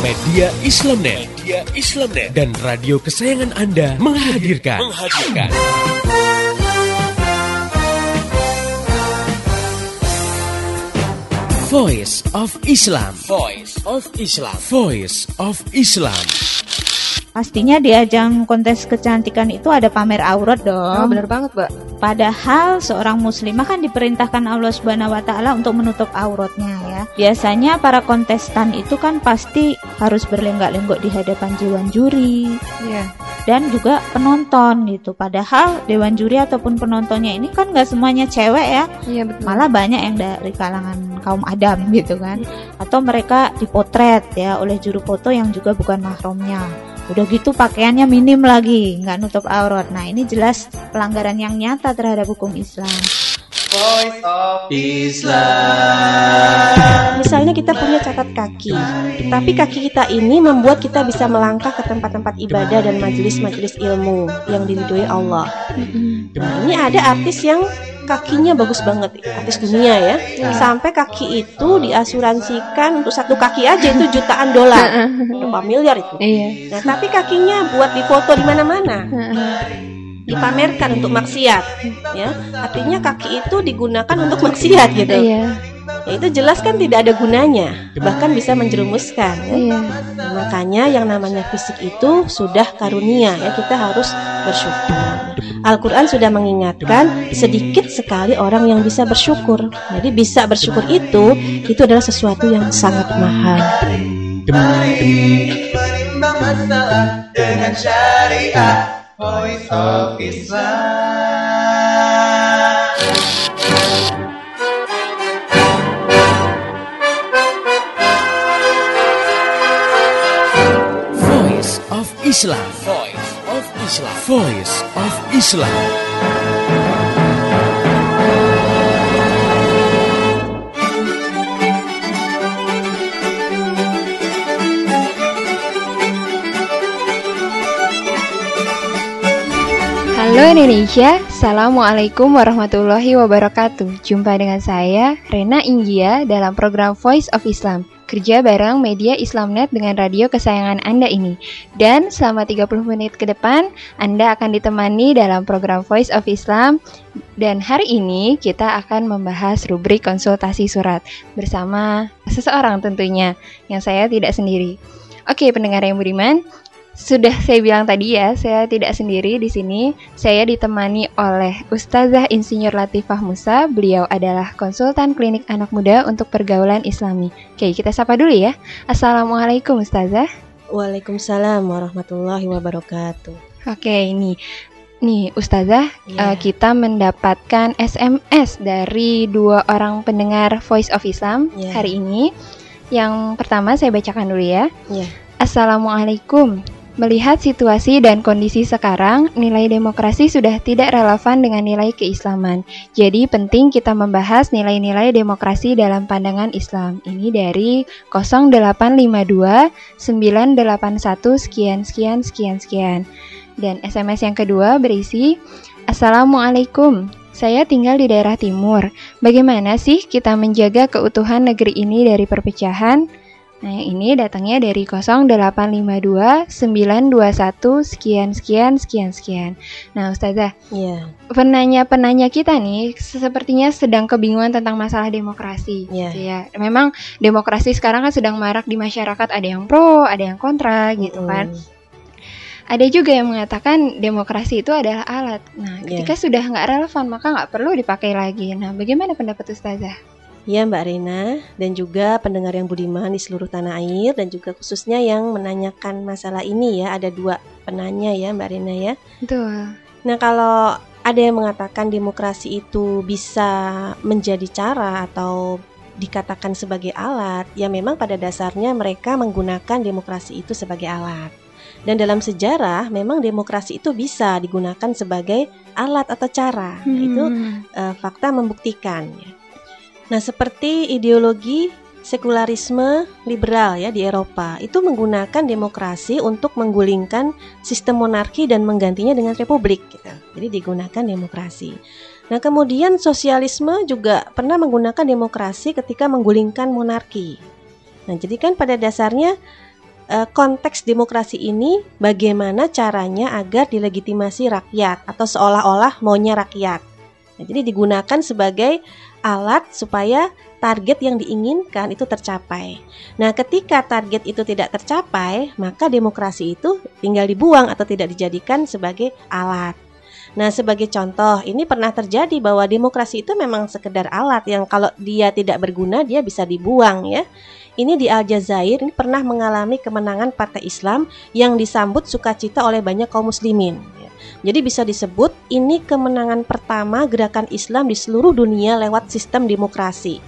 Media Islamnet, Media Islamnet dan radio kesayangan Anda menghadirkan, menghadirkan. Voice of Islam. Voice of Islam. Voice of Islam. Pastinya di ajang kontes kecantikan itu ada pamer aurat dong. Oh, bener banget, Mbak. Padahal seorang muslimah kan diperintahkan Allah Subhanahu wa taala untuk menutup auratnya ya. Biasanya para kontestan itu kan pasti harus berlenggak-lenggok di hadapan dewan juri Iya. dan juga penonton gitu. Padahal dewan juri ataupun penontonnya ini kan nggak semuanya cewek ya. Iya, betul. Malah banyak yang dari kalangan kaum adam gitu kan. Atau mereka dipotret ya oleh juru foto yang juga bukan mahramnya. Udah gitu pakaiannya minim lagi, nggak nutup aurat. Nah ini jelas pelanggaran yang nyata terhadap hukum Islam. Voice of Islam. Misalnya kita punya catat kaki, tapi kaki kita ini membuat kita bisa melangkah ke tempat-tempat ibadah dan majelis-majelis ilmu yang diridhoi Allah. Nah, ini ada artis yang kakinya bagus banget, artis dunia ya. Sampai kaki itu diasuransikan untuk satu kaki aja itu jutaan dolar, berapa miliar itu. Iya. Nah, tapi kakinya buat difoto di mana-mana dipamerkan untuk maksiat ya artinya kaki itu digunakan untuk maksiat gitu Iya. ya itu jelas kan tidak ada gunanya bahkan bisa menjerumuskan ya. Iya. makanya yang namanya fisik itu sudah karunia ya kita harus bersyukur Al-Quran sudah mengingatkan sedikit sekali orang yang bisa bersyukur jadi bisa bersyukur itu itu adalah sesuatu yang sangat mahal Mari menimbang masalah dengan syariah. Voice of Islam. Voice of Islam. Voice of Islam. Voice of Islam. Halo Indonesia, Assalamualaikum warahmatullahi wabarakatuh. Jumpa dengan saya, Rena Inggia dalam program Voice of Islam. Kerja bareng media Islamnet dengan radio kesayangan Anda ini. Dan selama 30 menit ke depan, Anda akan ditemani dalam program Voice of Islam. Dan hari ini kita akan membahas rubrik konsultasi surat Bersama seseorang tentunya, yang saya tidak sendiri. Oke pendengar yang budiman, sudah saya bilang tadi ya, saya tidak sendiri di sini. Saya ditemani oleh Ustazah Insinyur Latifah Musa. Beliau adalah konsultan klinik anak muda untuk pergaulan Islami. Oke, kita sapa dulu ya. Assalamualaikum Ustazah. Waalaikumsalam warahmatullahi wabarakatuh Oke, ini nih Ustazah, Iya. eh, kita mendapatkan SMS dari dua orang pendengar Voice of Islam Iya. hari ini. Yang pertama saya bacakan dulu ya. Iya. Assalamualaikum. Melihat situasi dan kondisi sekarang, nilai demokrasi sudah tidak relevan dengan nilai keislaman. Jadi penting kita membahas nilai-nilai demokrasi dalam pandangan Islam. Ini dari 0852 981 sekian sekian sekian sekian. Dan SMS yang kedua berisi Assalamualaikum. Saya tinggal di daerah timur. Bagaimana sih kita menjaga keutuhan negeri ini dari perpecahan? Nah, yang ini datangnya dari 0852 921 sekian sekian sekian sekian. Nah, Ustazah, Iya, penanya-penanya kita nih sepertinya sedang kebingungan tentang masalah demokrasi. Iya. gitu ya. Memang demokrasi sekarang kan sedang marak di masyarakat, ada yang pro, ada yang kontra gitu kan. Ada juga yang mengatakan demokrasi itu adalah alat. Nah, Iya. ketika sudah nggak relevan maka nggak perlu dipakai lagi. Nah, bagaimana pendapat Ustazah? Ya Mbak Rena dan juga pendengar yang budiman di seluruh tanah air dan juga khususnya yang menanyakan masalah ini ya ada dua penanya ya Mbak Rena ya. Betul. Nah kalau ada yang mengatakan demokrasi itu bisa menjadi cara atau dikatakan sebagai alat, ya memang pada dasarnya mereka menggunakan demokrasi itu sebagai alat. Dan dalam sejarah memang demokrasi itu bisa digunakan sebagai alat atau cara. Nah, itu Hmm. eh, fakta membuktikan. ya. Nah, seperti ideologi sekularisme liberal ya di Eropa itu menggunakan demokrasi untuk menggulingkan sistem monarki dan menggantinya dengan republik. Gitu. Jadi digunakan demokrasi. Nah, kemudian sosialisme juga pernah menggunakan demokrasi ketika menggulingkan monarki. Nah, jadi kan pada dasarnya eh, konteks demokrasi ini bagaimana caranya agar dilegitimasi rakyat atau seolah-olah maunya rakyat. Nah, jadi digunakan sebagai alat supaya target yang diinginkan itu tercapai. Nah, ketika target itu tidak tercapai, maka demokrasi itu tinggal dibuang atau tidak dijadikan sebagai alat. Nah, sebagai contoh, ini pernah terjadi bahwa demokrasi itu memang sekedar alat yang kalau dia tidak berguna dia bisa dibuang ya. Ini di Aljazair ini pernah mengalami kemenangan Partai Islam yang disambut sukacita oleh banyak kaum muslimin. Jadi bisa disebut ini kemenangan pertama gerakan Islam di seluruh dunia lewat sistem demokrasi.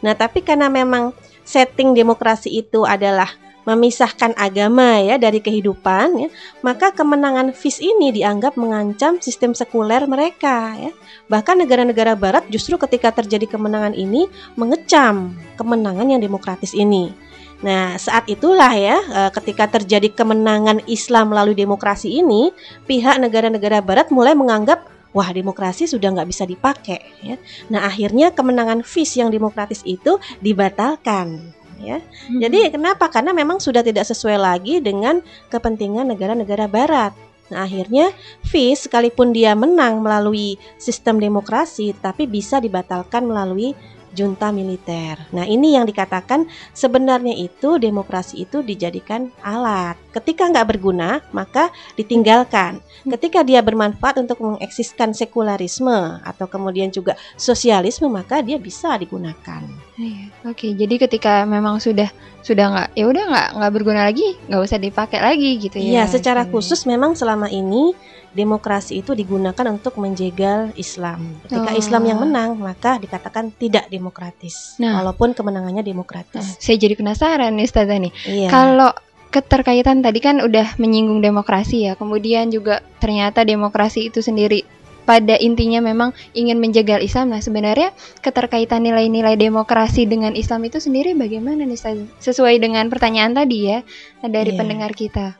Nah, tapi karena memang setting demokrasi itu adalah memisahkan agama ya dari kehidupan ya, maka kemenangan FIS ini dianggap mengancam sistem sekuler mereka ya. Bahkan negara-negara barat justru ketika terjadi kemenangan ini mengecam kemenangan yang demokratis ini. Nah, saat itulah ya, eh, ketika terjadi kemenangan Islam melalui demokrasi ini, pihak negara-negara Barat mulai menganggap, wah demokrasi sudah nggak bisa dipakai. Ya. Nah, akhirnya kemenangan FIS yang demokratis itu dibatalkan. Ya, jadi kenapa? Karena memang sudah tidak sesuai lagi dengan kepentingan negara-negara Barat. Nah, akhirnya FIS sekalipun dia menang melalui sistem demokrasi, tapi bisa dibatalkan melalui junta militer. Nah, ini yang dikatakan sebenarnya itu demokrasi itu dijadikan alat. Ketika nggak berguna, maka ditinggalkan. Ketika dia bermanfaat untuk mengeksiskan sekularisme atau kemudian juga sosialisme, maka dia bisa digunakan. Iya, Oke, jadi ketika memang sudah sudah nggak ya udah nggak nggak berguna lagi, nggak usah dipakai lagi gitu ya. Iya, secara khusus memang selama ini demokrasi itu digunakan untuk menjegal Islam. Ketika Oh. Islam yang menang, maka dikatakan tidak demokratis. Nah. Walaupun kemenangannya Nah, demokratis. saya jadi penasaran nih Ustazah nih. Iya. Kalau keterkaitan tadi kan udah menyinggung demokrasi ya, kemudian juga ternyata demokrasi itu sendiri pada intinya memang ingin menjegal Islam. Nah, sebenarnya keterkaitan nilai-nilai demokrasi dengan Islam itu sendiri bagaimana nih? Sesuai dengan pertanyaan tadi ya dari Iya. pendengar kita.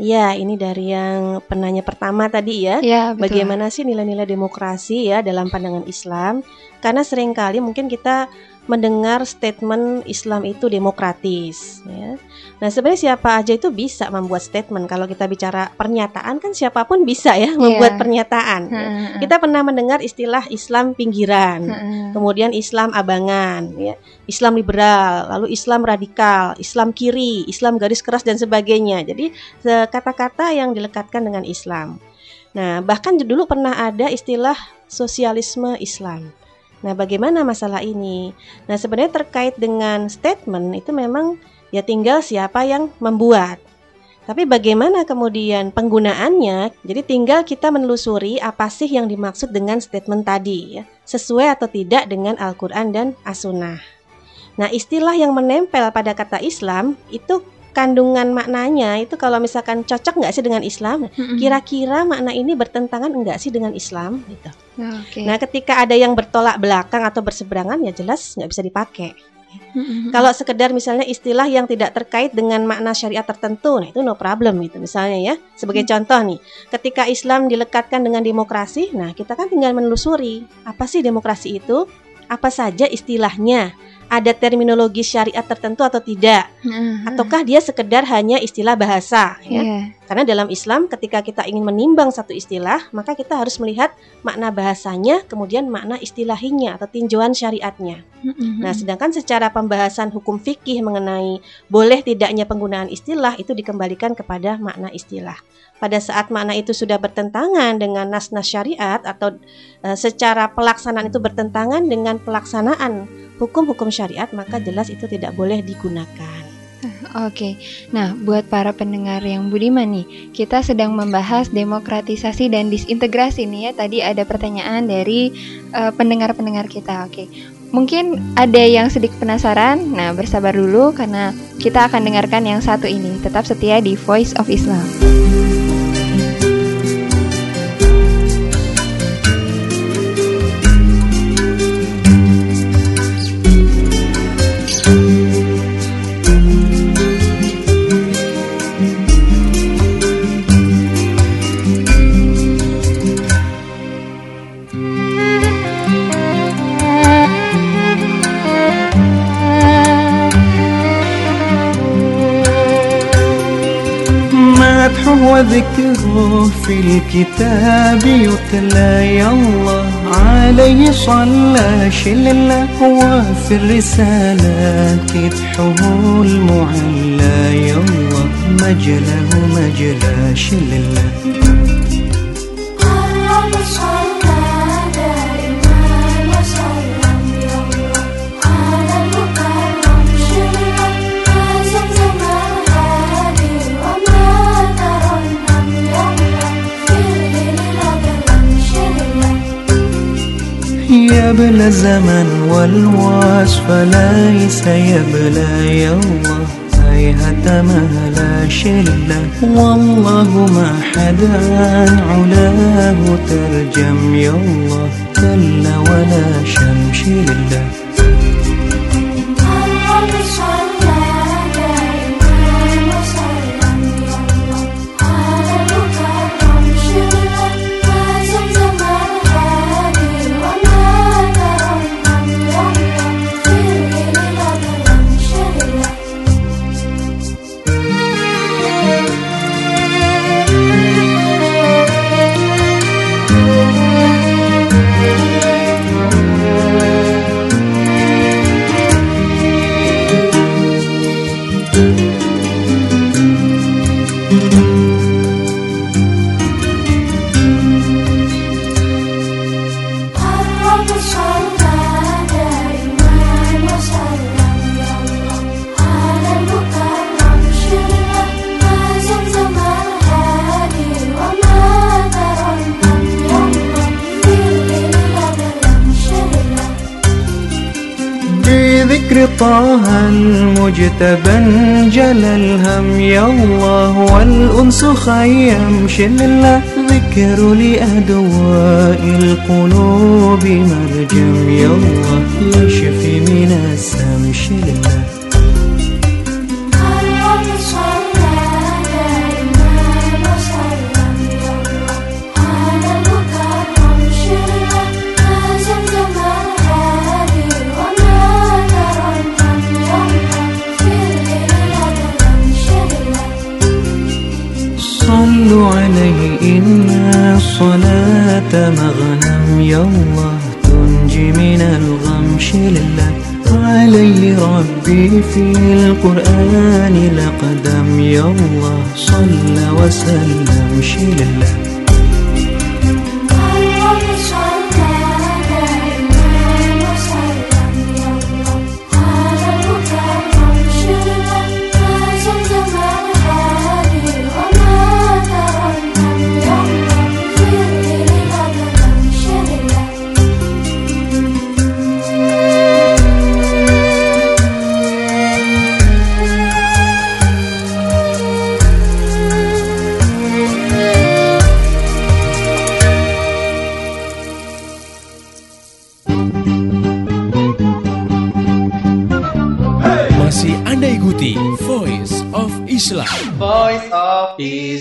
Iya, ini dari yang penanya pertama tadi ya. Ya, betul. Bagaimana sih nilai-nilai demokrasi ya dalam pandangan Islam? Karena sering kali mungkin kita mendengar statement Islam itu demokratis ya. Nah, sebenarnya siapa aja itu bisa membuat statement. Kalau kita bicara pernyataan kan siapa pun bisa ya membuat Iya. pernyataan. ya. Heeh, heeh. Kita pernah mendengar istilah Islam pinggiran. Kemudian Islam abangan, ya, Islam liberal, lalu Islam radikal, Islam kiri, Islam garis keras dan sebagainya. Jadi kata-kata yang dilekatkan dengan Islam. Nah, bahkan dulu pernah ada istilah sosialisme Islam. Nah, bagaimana masalah ini? Nah, sebenarnya terkait dengan statement itu memang ya tinggal siapa yang membuat. Tapi bagaimana kemudian penggunaannya? Jadi tinggal kita menelusuri apa sih yang dimaksud dengan statement tadi ya, sesuai atau tidak dengan Al-Qur'an dan As-Sunnah. Nah, istilah yang menempel pada kata Islam itu kandungan maknanya itu kalau misalkan cocok nggak sih dengan Islam? Mm-mm. Kira-kira makna ini bertentangan enggak sih dengan Islam gitu. Oke. Nah, ketika ada yang bertolak belakang atau berseberangan ya jelas nggak bisa dipakai. Kalau sekedar misalnya istilah yang tidak terkait dengan makna syariat tertentu, nah itu no problem itu misalnya ya. Sebagai contoh nih, ketika Islam dilekatkan dengan demokrasi, nah kita kan tinggal menelusuri apa sih demokrasi itu, apa saja istilahnya, ada terminologi syariat tertentu atau tidak, Heeh. ataukah dia sekedar hanya istilah bahasa ya. Iya. Karena dalam Islam ketika kita ingin menimbang satu istilah, maka kita harus melihat makna bahasanya, kemudian makna istilahinya atau tinjauan syariatnya. Mm-mm. Nah, sedangkan secara pembahasan hukum fikih mengenai boleh tidaknya penggunaan istilah itu dikembalikan kepada makna istilah. Pada saat makna itu sudah bertentangan dengan nas-nas syariat atau eh, secara pelaksanaan itu bertentangan dengan pelaksanaan hukum-hukum syariat, maka jelas itu tidak boleh digunakan. Oke, nah buat para pendengar yang budiman nih, kita sedang membahas demokratisasi dan disintegrasi nih ya. Tadi ada pertanyaan dari eh, pendengar-pendengar kita. Oke, mungkin ada yang sedikit penasaran. Nah, bersabar dulu karena kita akan dengarkan yang satu ini. Tetap setia di Voice of Islam. وذكره في الكتاب يتلى يا الله عليه صلى شل الله وفي الرسالات يدحه المعلى يا الله مجله مجلى شل الله قبل زمن والوصف ليس يبلى يوم هيهة لا شلة. والله ما حدا علاه ترجم يالله كلا ولا شمشلة طه المجتبى انجل الهم يا الله والأنس خيم. شل الله ذكر لأدواء القلوب مرجم يا الله يشفي من السم. شل الصلاة مغنم يا الله تنجي من الغم شل الله علي ربي في القرآن لقدم يا الله صلى وسلم شل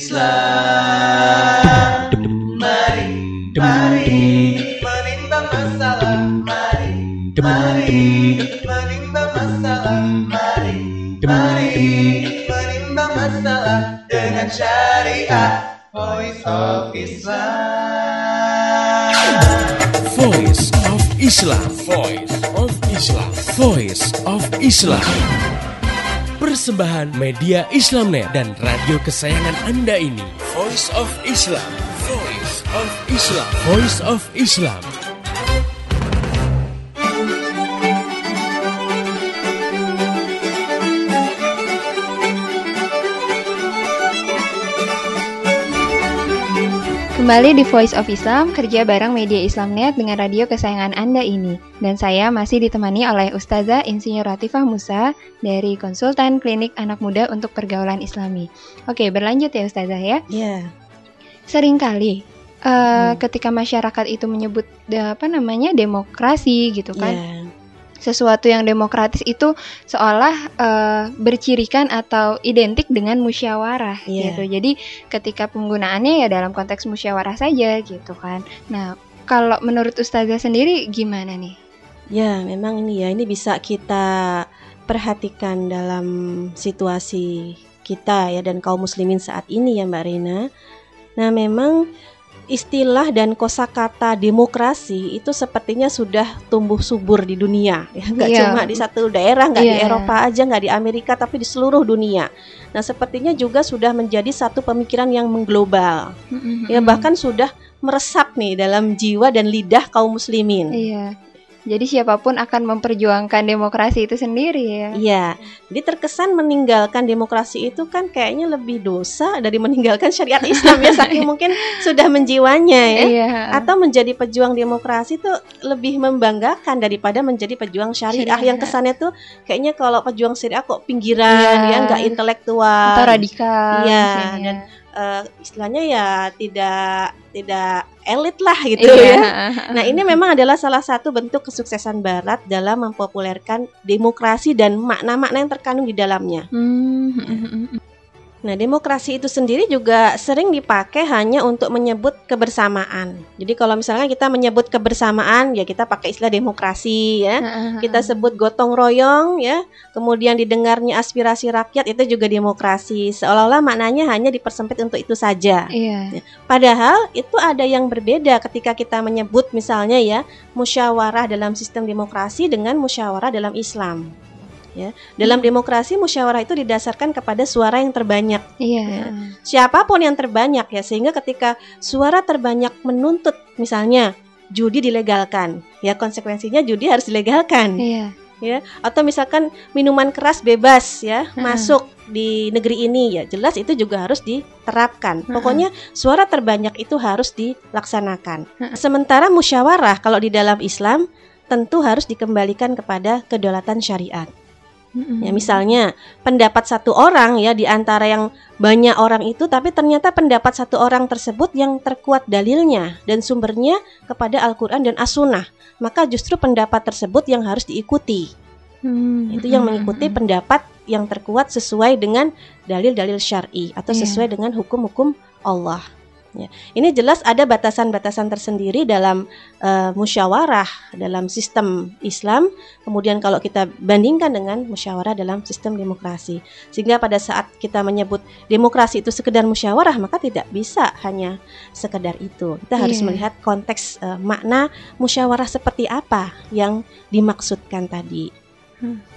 Islam. Mari, mari, menimbang masalah. Mari, mari, menimbang masalah. Mari, mari, menimbang masalah dengan syariat. Voice of Islam. Voice of Islam. Voice of Islam. Voice of Islam. Persembahan media Islamnet dan radio kesayangan Anda ini. Voice of Islam. Voice of Islam. Voice of Islam. Kembali di Voice of Islam, kerja bareng media Islamnet dengan radio kesayangan Anda ini. Dan saya masih ditemani oleh Ustazah Insinyur Latifah Musa dari Konsultan Klinik Anak Muda untuk Pergaulan Islami. Oke, berlanjut ya Ustazah ya. Ya, Seringkali eh, ketika masyarakat itu menyebut eh, apa namanya demokrasi gitu kan. ya. Sesuatu yang demokratis itu seolah eh, bercirikan atau identik dengan musyawarah Iya. gitu. Jadi ketika penggunaannya ya dalam konteks musyawarah saja gitu kan. Nah, kalau menurut ustazah sendiri gimana nih? Ya, memang ini ya, ini bisa kita perhatikan dalam situasi kita ya dan kaum muslimin saat ini ya Mbak Rina. Nah, memang istilah dan kosakata demokrasi itu sepertinya sudah tumbuh subur di dunia ya nggak Iya. cuma di satu daerah nggak di Iya. Eropa aja nggak di Amerika tapi di seluruh dunia nah sepertinya juga sudah menjadi satu pemikiran yang mengglobal ya bahkan sudah meresap nih dalam jiwa dan lidah kaum muslimin Iya. Jadi siapa pun akan memperjuangkan demokrasi itu sendiri ya. Iya, jadi terkesan meninggalkan demokrasi itu kan kayaknya lebih dosa dari meninggalkan syariat Islam ya saking mungkin sudah menjiwanya ya. Iya. Atau menjadi pejuang demokrasi itu lebih membanggakan daripada menjadi pejuang syariah, Syariah. yang kesannya tuh kayaknya kalau pejuang syariah kok pinggiran Iya. ya nggak intelektual. Atau radikal. Iya, misalnya. dan eh, istilahnya ya tidak tidak elit lah gitu Iya. ya. Nah, ini memang adalah salah satu bentuk kesuksesan Barat dalam mempopulerkan demokrasi dan makna-makna yang terkandung di dalamnya. Hmm. Nah, demokrasi itu sendiri juga sering dipakai hanya untuk menyebut kebersamaan. Jadi kalau misalnya kita menyebut kebersamaan, ya kita pakai istilah demokrasi ya. Kita sebut gotong royong ya. Kemudian didengarnya aspirasi rakyat itu juga demokrasi. Seolah-olah maknanya hanya dipersempit untuk itu saja. Iya. Padahal itu ada yang berbeda ketika kita menyebut misalnya ya musyawarah dalam sistem demokrasi dengan musyawarah dalam Islam. Ya, dalam demokrasi musyawarah itu didasarkan kepada suara yang terbanyak. Iya. Siapa pun yang terbanyak ya sehingga ketika suara terbanyak menuntut misalnya judi dilegalkan, ya konsekuensinya judi harus dilegalkan Iya. ya atau misalkan minuman keras bebas ya Ha-ha. masuk di negeri ini ya jelas itu juga harus diterapkan Ha-ha. pokoknya suara terbanyak itu harus dilaksanakan Ha-ha. sementara musyawarah kalau di dalam Islam tentu harus dikembalikan kepada kedaulatan syariat Mm-mm. ya misalnya pendapat satu orang ya di antara yang banyak orang itu tapi ternyata pendapat satu orang tersebut yang terkuat dalilnya dan sumbernya kepada Al-Qur'an dan As-Sunnah maka justru pendapat tersebut yang harus diikuti Hmm. itu yang mengikuti pendapat yang terkuat sesuai dengan dalil-dalil syar'i atau Iya. sesuai dengan hukum-hukum Allah. Ya. Ini jelas ada batasan-batasan tersendiri dalam eh, musyawarah dalam sistem Islam. Kemudian kalau kita bandingkan dengan musyawarah dalam sistem demokrasi, sehingga pada saat kita menyebut demokrasi itu sekedar musyawarah, maka tidak bisa hanya sekedar itu. Kita harus Iya. melihat konteks eh, makna musyawarah seperti apa yang dimaksudkan tadi.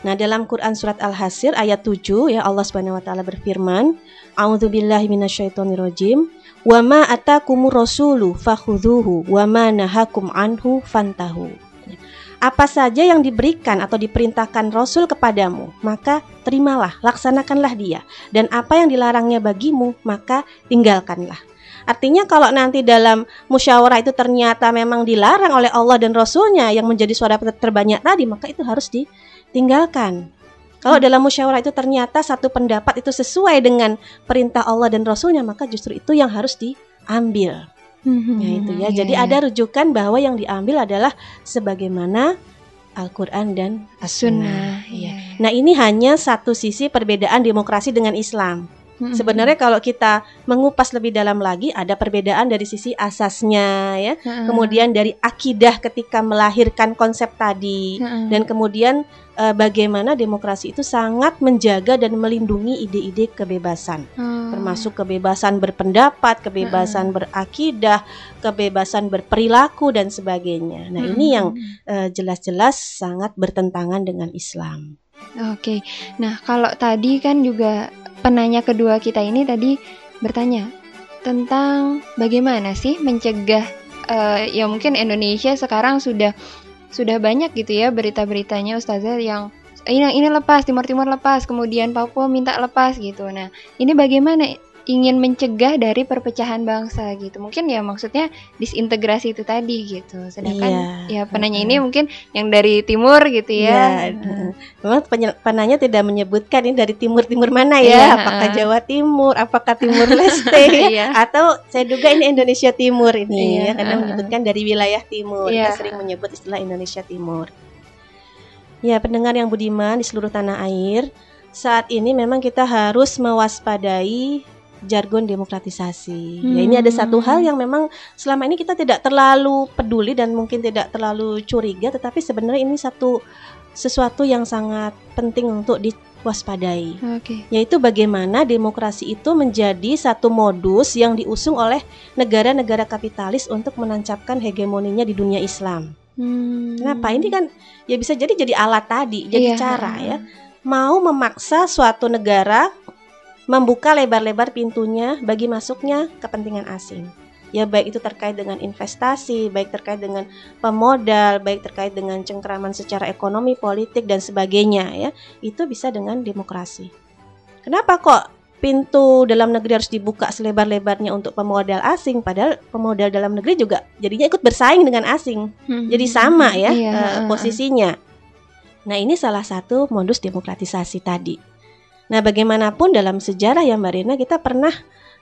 Nah, dalam Quran surat Al-Hasr ayat 7 ya Allah Subhanahu wa taala berfirman, "A'udzubillahi minasyaitonirrajim. Wa ma atakumur rasulu fakhudhuhu wa ma nahakum anhu fantahu." Apa saja yang diberikan atau diperintahkan Rasul kepadamu, maka terimalah, laksanakanlah dia. Dan apa yang dilarangnya bagimu, maka tinggalkanlah. Artinya kalau nanti dalam musyawarah itu ternyata memang dilarang oleh Allah dan Rasulnya yang menjadi suara ter- terbanyak tadi, maka itu harus ditinggalkan. Kalau dalam musyawarah itu ternyata satu pendapat itu sesuai dengan perintah Allah dan Rasulnya, maka justru itu yang harus diambil. Ya itu ya. Iya, Jadi iya. ada rujukan bahwa yang diambil adalah sebagaimana Al-Qur'an dan As-Sunnah. sunnah. Iya. Nah, ini hanya satu sisi perbedaan demokrasi dengan Islam. Sebenarnya kalau kita mengupas lebih dalam lagi ada perbedaan dari sisi asasnya ya. Heeh. Kemudian dari akidah ketika melahirkan konsep tadi Heeh. dan kemudian eh, bagaimana demokrasi itu sangat menjaga dan melindungi ide-ide kebebasan Oh. termasuk kebebasan berpendapat, kebebasan berakidah, kebebasan berperilaku dan sebagainya. Nah, ini yang eh, jelas-jelas sangat bertentangan dengan Islam. Oke, nah kalau tadi kan juga penanya kedua kita ini tadi bertanya tentang bagaimana sih mencegah eh, ya mungkin Indonesia sekarang sudah sudah banyak gitu ya berita-beritanya Ustazah yang ini ini lepas Timur Timur lepas kemudian Papua minta lepas gitu. Nah ini bagaimana ingin mencegah dari perpecahan bangsa gitu mungkin ya maksudnya disintegrasi itu tadi gitu sedangkan Iya. ya penanya ini mungkin yang dari timur gitu ya Iya. Memang penanya tidak menyebutkan ini dari timur-timur mana ya? Iya, apakah. Jawa Timur, apakah Timur Leste Iya. atau saya duga ini Indonesia Timur ini Iya, ya karena menyebutkan dari wilayah timur. Iya. Kita sering menyebut istilah Indonesia Timur. Ya, pendengar yang budiman di seluruh tanah air, saat ini memang kita harus mewaspadai jargon demokratisasi. Ya, ini ada satu hal yang memang selama ini kita tidak terlalu peduli dan mungkin tidak terlalu curiga, tetapi sebenarnya ini satu sesuatu yang sangat penting untuk waspadai Oke. yaitu bagaimana demokrasi itu menjadi satu modus yang diusung oleh negara-negara kapitalis untuk menancapkan hegemoninya di dunia Islam. Hmm. Kenapa? Ini kan ya bisa jadi jadi alat tadi, jadi Iya. cara ya. Mau memaksa suatu negara membuka lebar-lebar pintunya bagi masuknya kepentingan asing. Ya baik itu terkait dengan investasi, baik terkait dengan pemodal, baik terkait dengan cengkraman secara ekonomi, politik dan sebagainya ya. Itu bisa dengan demokrasi. Kenapa kok pintu dalam negeri harus dibuka selebar-lebarnya untuk pemodal asing padahal pemodal dalam negeri juga jadinya ikut bersaing dengan asing. Hmm. Jadi sama ya Iya, eh, heeh. posisinya. Nah, ini salah satu modus demokratisasi tadi. Nah, bagaimanapun dalam sejarah ya Mbak Rina kita pernah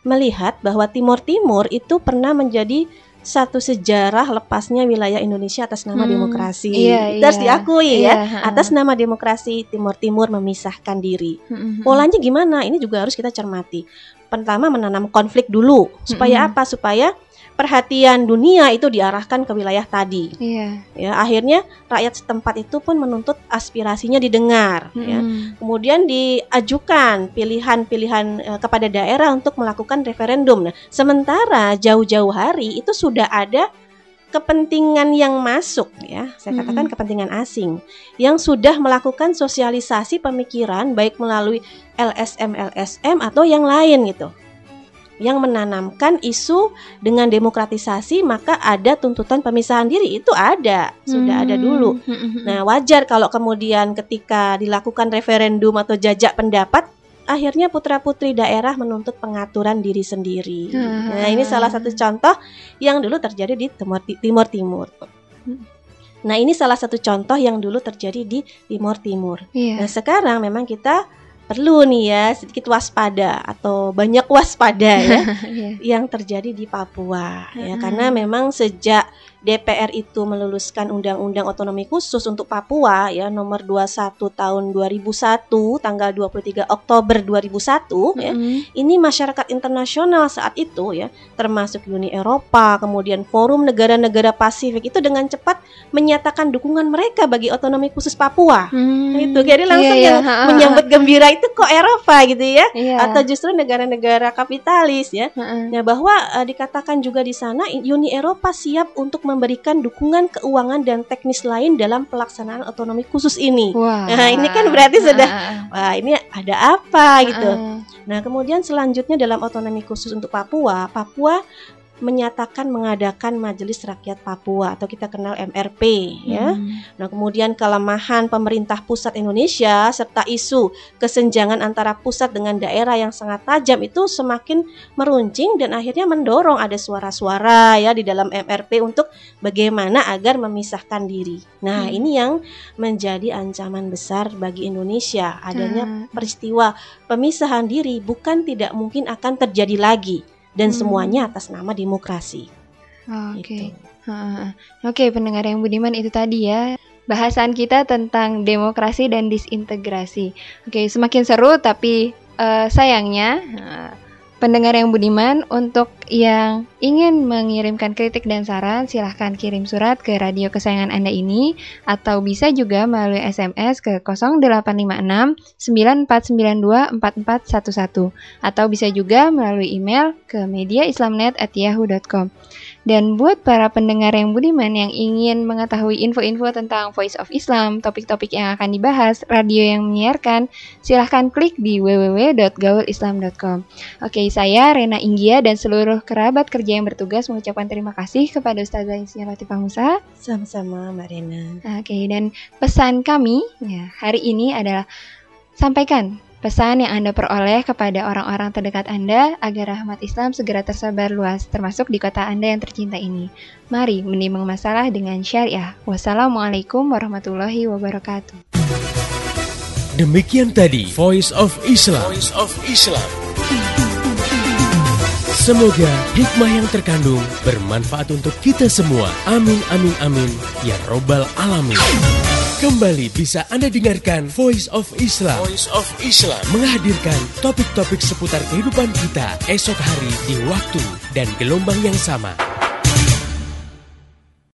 melihat bahwa Timur Timur itu pernah menjadi satu sejarah lepasnya wilayah Indonesia atas nama Hmm, demokrasi. iya, Itu harus iya. diakui Iya, ya. Atas nama demokrasi Timur Timur memisahkan diri. Hmm. Polanya gimana? Ini juga harus kita cermati. Pertama menanam konflik dulu. Supaya Mm-mm. apa? Supaya perhatian dunia itu diarahkan ke wilayah tadi. Iya. ya akhirnya rakyat setempat itu pun menuntut aspirasinya didengar ya. Hmm. kemudian diajukan pilihan-pilihan eh, kepada daerah untuk melakukan referendum. Nah sementara jauh-jauh hari itu sudah ada kepentingan yang masuk ya. Saya katakan kepentingan asing yang sudah melakukan sosialisasi pemikiran baik melalui LSM LSM atau yang lain gitu yang menanamkan isu dengan demokratisasi maka ada tuntutan pemisahan diri itu ada sudah ada dulu Hmm. Nah, wajar kalau kemudian ketika dilakukan referendum atau jajak pendapat, akhirnya putra-putri daerah menuntut pengaturan diri sendiri. Hmm. Nah, ini salah satu contoh yang dulu terjadi di Timur Timur Timur. Nah, ini salah satu contoh yang dulu terjadi di Timur Timur. Iya. Nah, sekarang memang kita perlu nih ya sedikit waspada atau banyak waspada ya Iya. yang terjadi di Papua ya karena memang sejak DPR itu meluluskan undang-undang otonomi khusus untuk Papua ya nomor 21 tahun 2001 tanggal 23 Oktober 2001 ya Hmm. ini masyarakat internasional saat itu ya termasuk Uni Eropa kemudian forum negara-negara Pasifik itu dengan cepat menyatakan dukungan mereka bagi otonomi khusus Papua Hmm. Itu jadi langsung Iya, iya, yang ha-ha. menyambut gembira itu kok Eropa gitu ya Iya. atau justru negara-negara kapitalis ya Ha-ha. Ya bahwa eh, dikatakan juga di sana Uni Eropa siap untuk memberikan dukungan keuangan dan teknis lain dalam pelaksanaan otonomi khusus ini. Wah. Nah, ini kan berarti sudah- Ha-ha. Wah, ini ada apa gitu. Nah, kemudian selanjutnya dalam otonomi khusus untuk Papua, Papua menyatakan mengadakan Majelis Rakyat Papua atau kita kenal MRP ya. Hmm. Nah, kemudian kelemahan pemerintah pusat Indonesia serta isu kesenjangan antara pusat dengan daerah yang sangat tajam itu semakin meruncing dan akhirnya mendorong ada suara-suara ya di dalam MRP untuk bagaimana agar memisahkan diri. Nah, Hmm. ini yang menjadi ancaman besar bagi Indonesia adanya Ah. peristiwa pemisahan diri bukan tidak mungkin akan terjadi lagi dan Hmm. semuanya atas nama demokrasi. Oke. Gitu. Ha-ha. Oke, pendengar yang budiman itu tadi ya bahasan kita tentang demokrasi dan disintegrasi. Oke, semakin seru tapi eh, sayangnya eh, pendengar yang budiman untuk yang ingin mengirimkan kritik dan saran silahkan kirim surat ke radio kesayangan Anda ini atau bisa juga melalui SMS ke 0856 9492 4411 atau bisa juga melalui email ke mediaislamnet@yahoo.com. Dan buat para pendengar yang budiman yang ingin mengetahui info-info tentang Voice of Islam, topik-topik yang akan dibahas, radio yang menyiarkan, silahkan klik di www.gaulislam.com. Oke, saya Rena Inggia dan seluruh kerabat kerja yang bertugas mengucapkan terima kasih kepada Ustazah Insinyur Latifah Musa. Sama-sama Mbak Rena. Oke, dan pesan kami ya, hari ini adalah sampaikan pesan yang Anda peroleh kepada orang-orang terdekat Anda agar rahmat Islam segera tersebar luas, termasuk di kota Anda yang tercinta ini. Mari menimbang masalah dengan syariah. Wassalamualaikum warahmatullahi wabarakatuh. Demikian tadi Voice of Islam. Voice of Islam. Semoga hikmah yang terkandung bermanfaat untuk kita semua. Amin amin amin ya robbal alamin. Kembali bisa Anda dengarkan Voice of Islam. Voice of Islam menghadirkan topik-topik seputar kehidupan kita esok hari di waktu dan gelombang yang sama.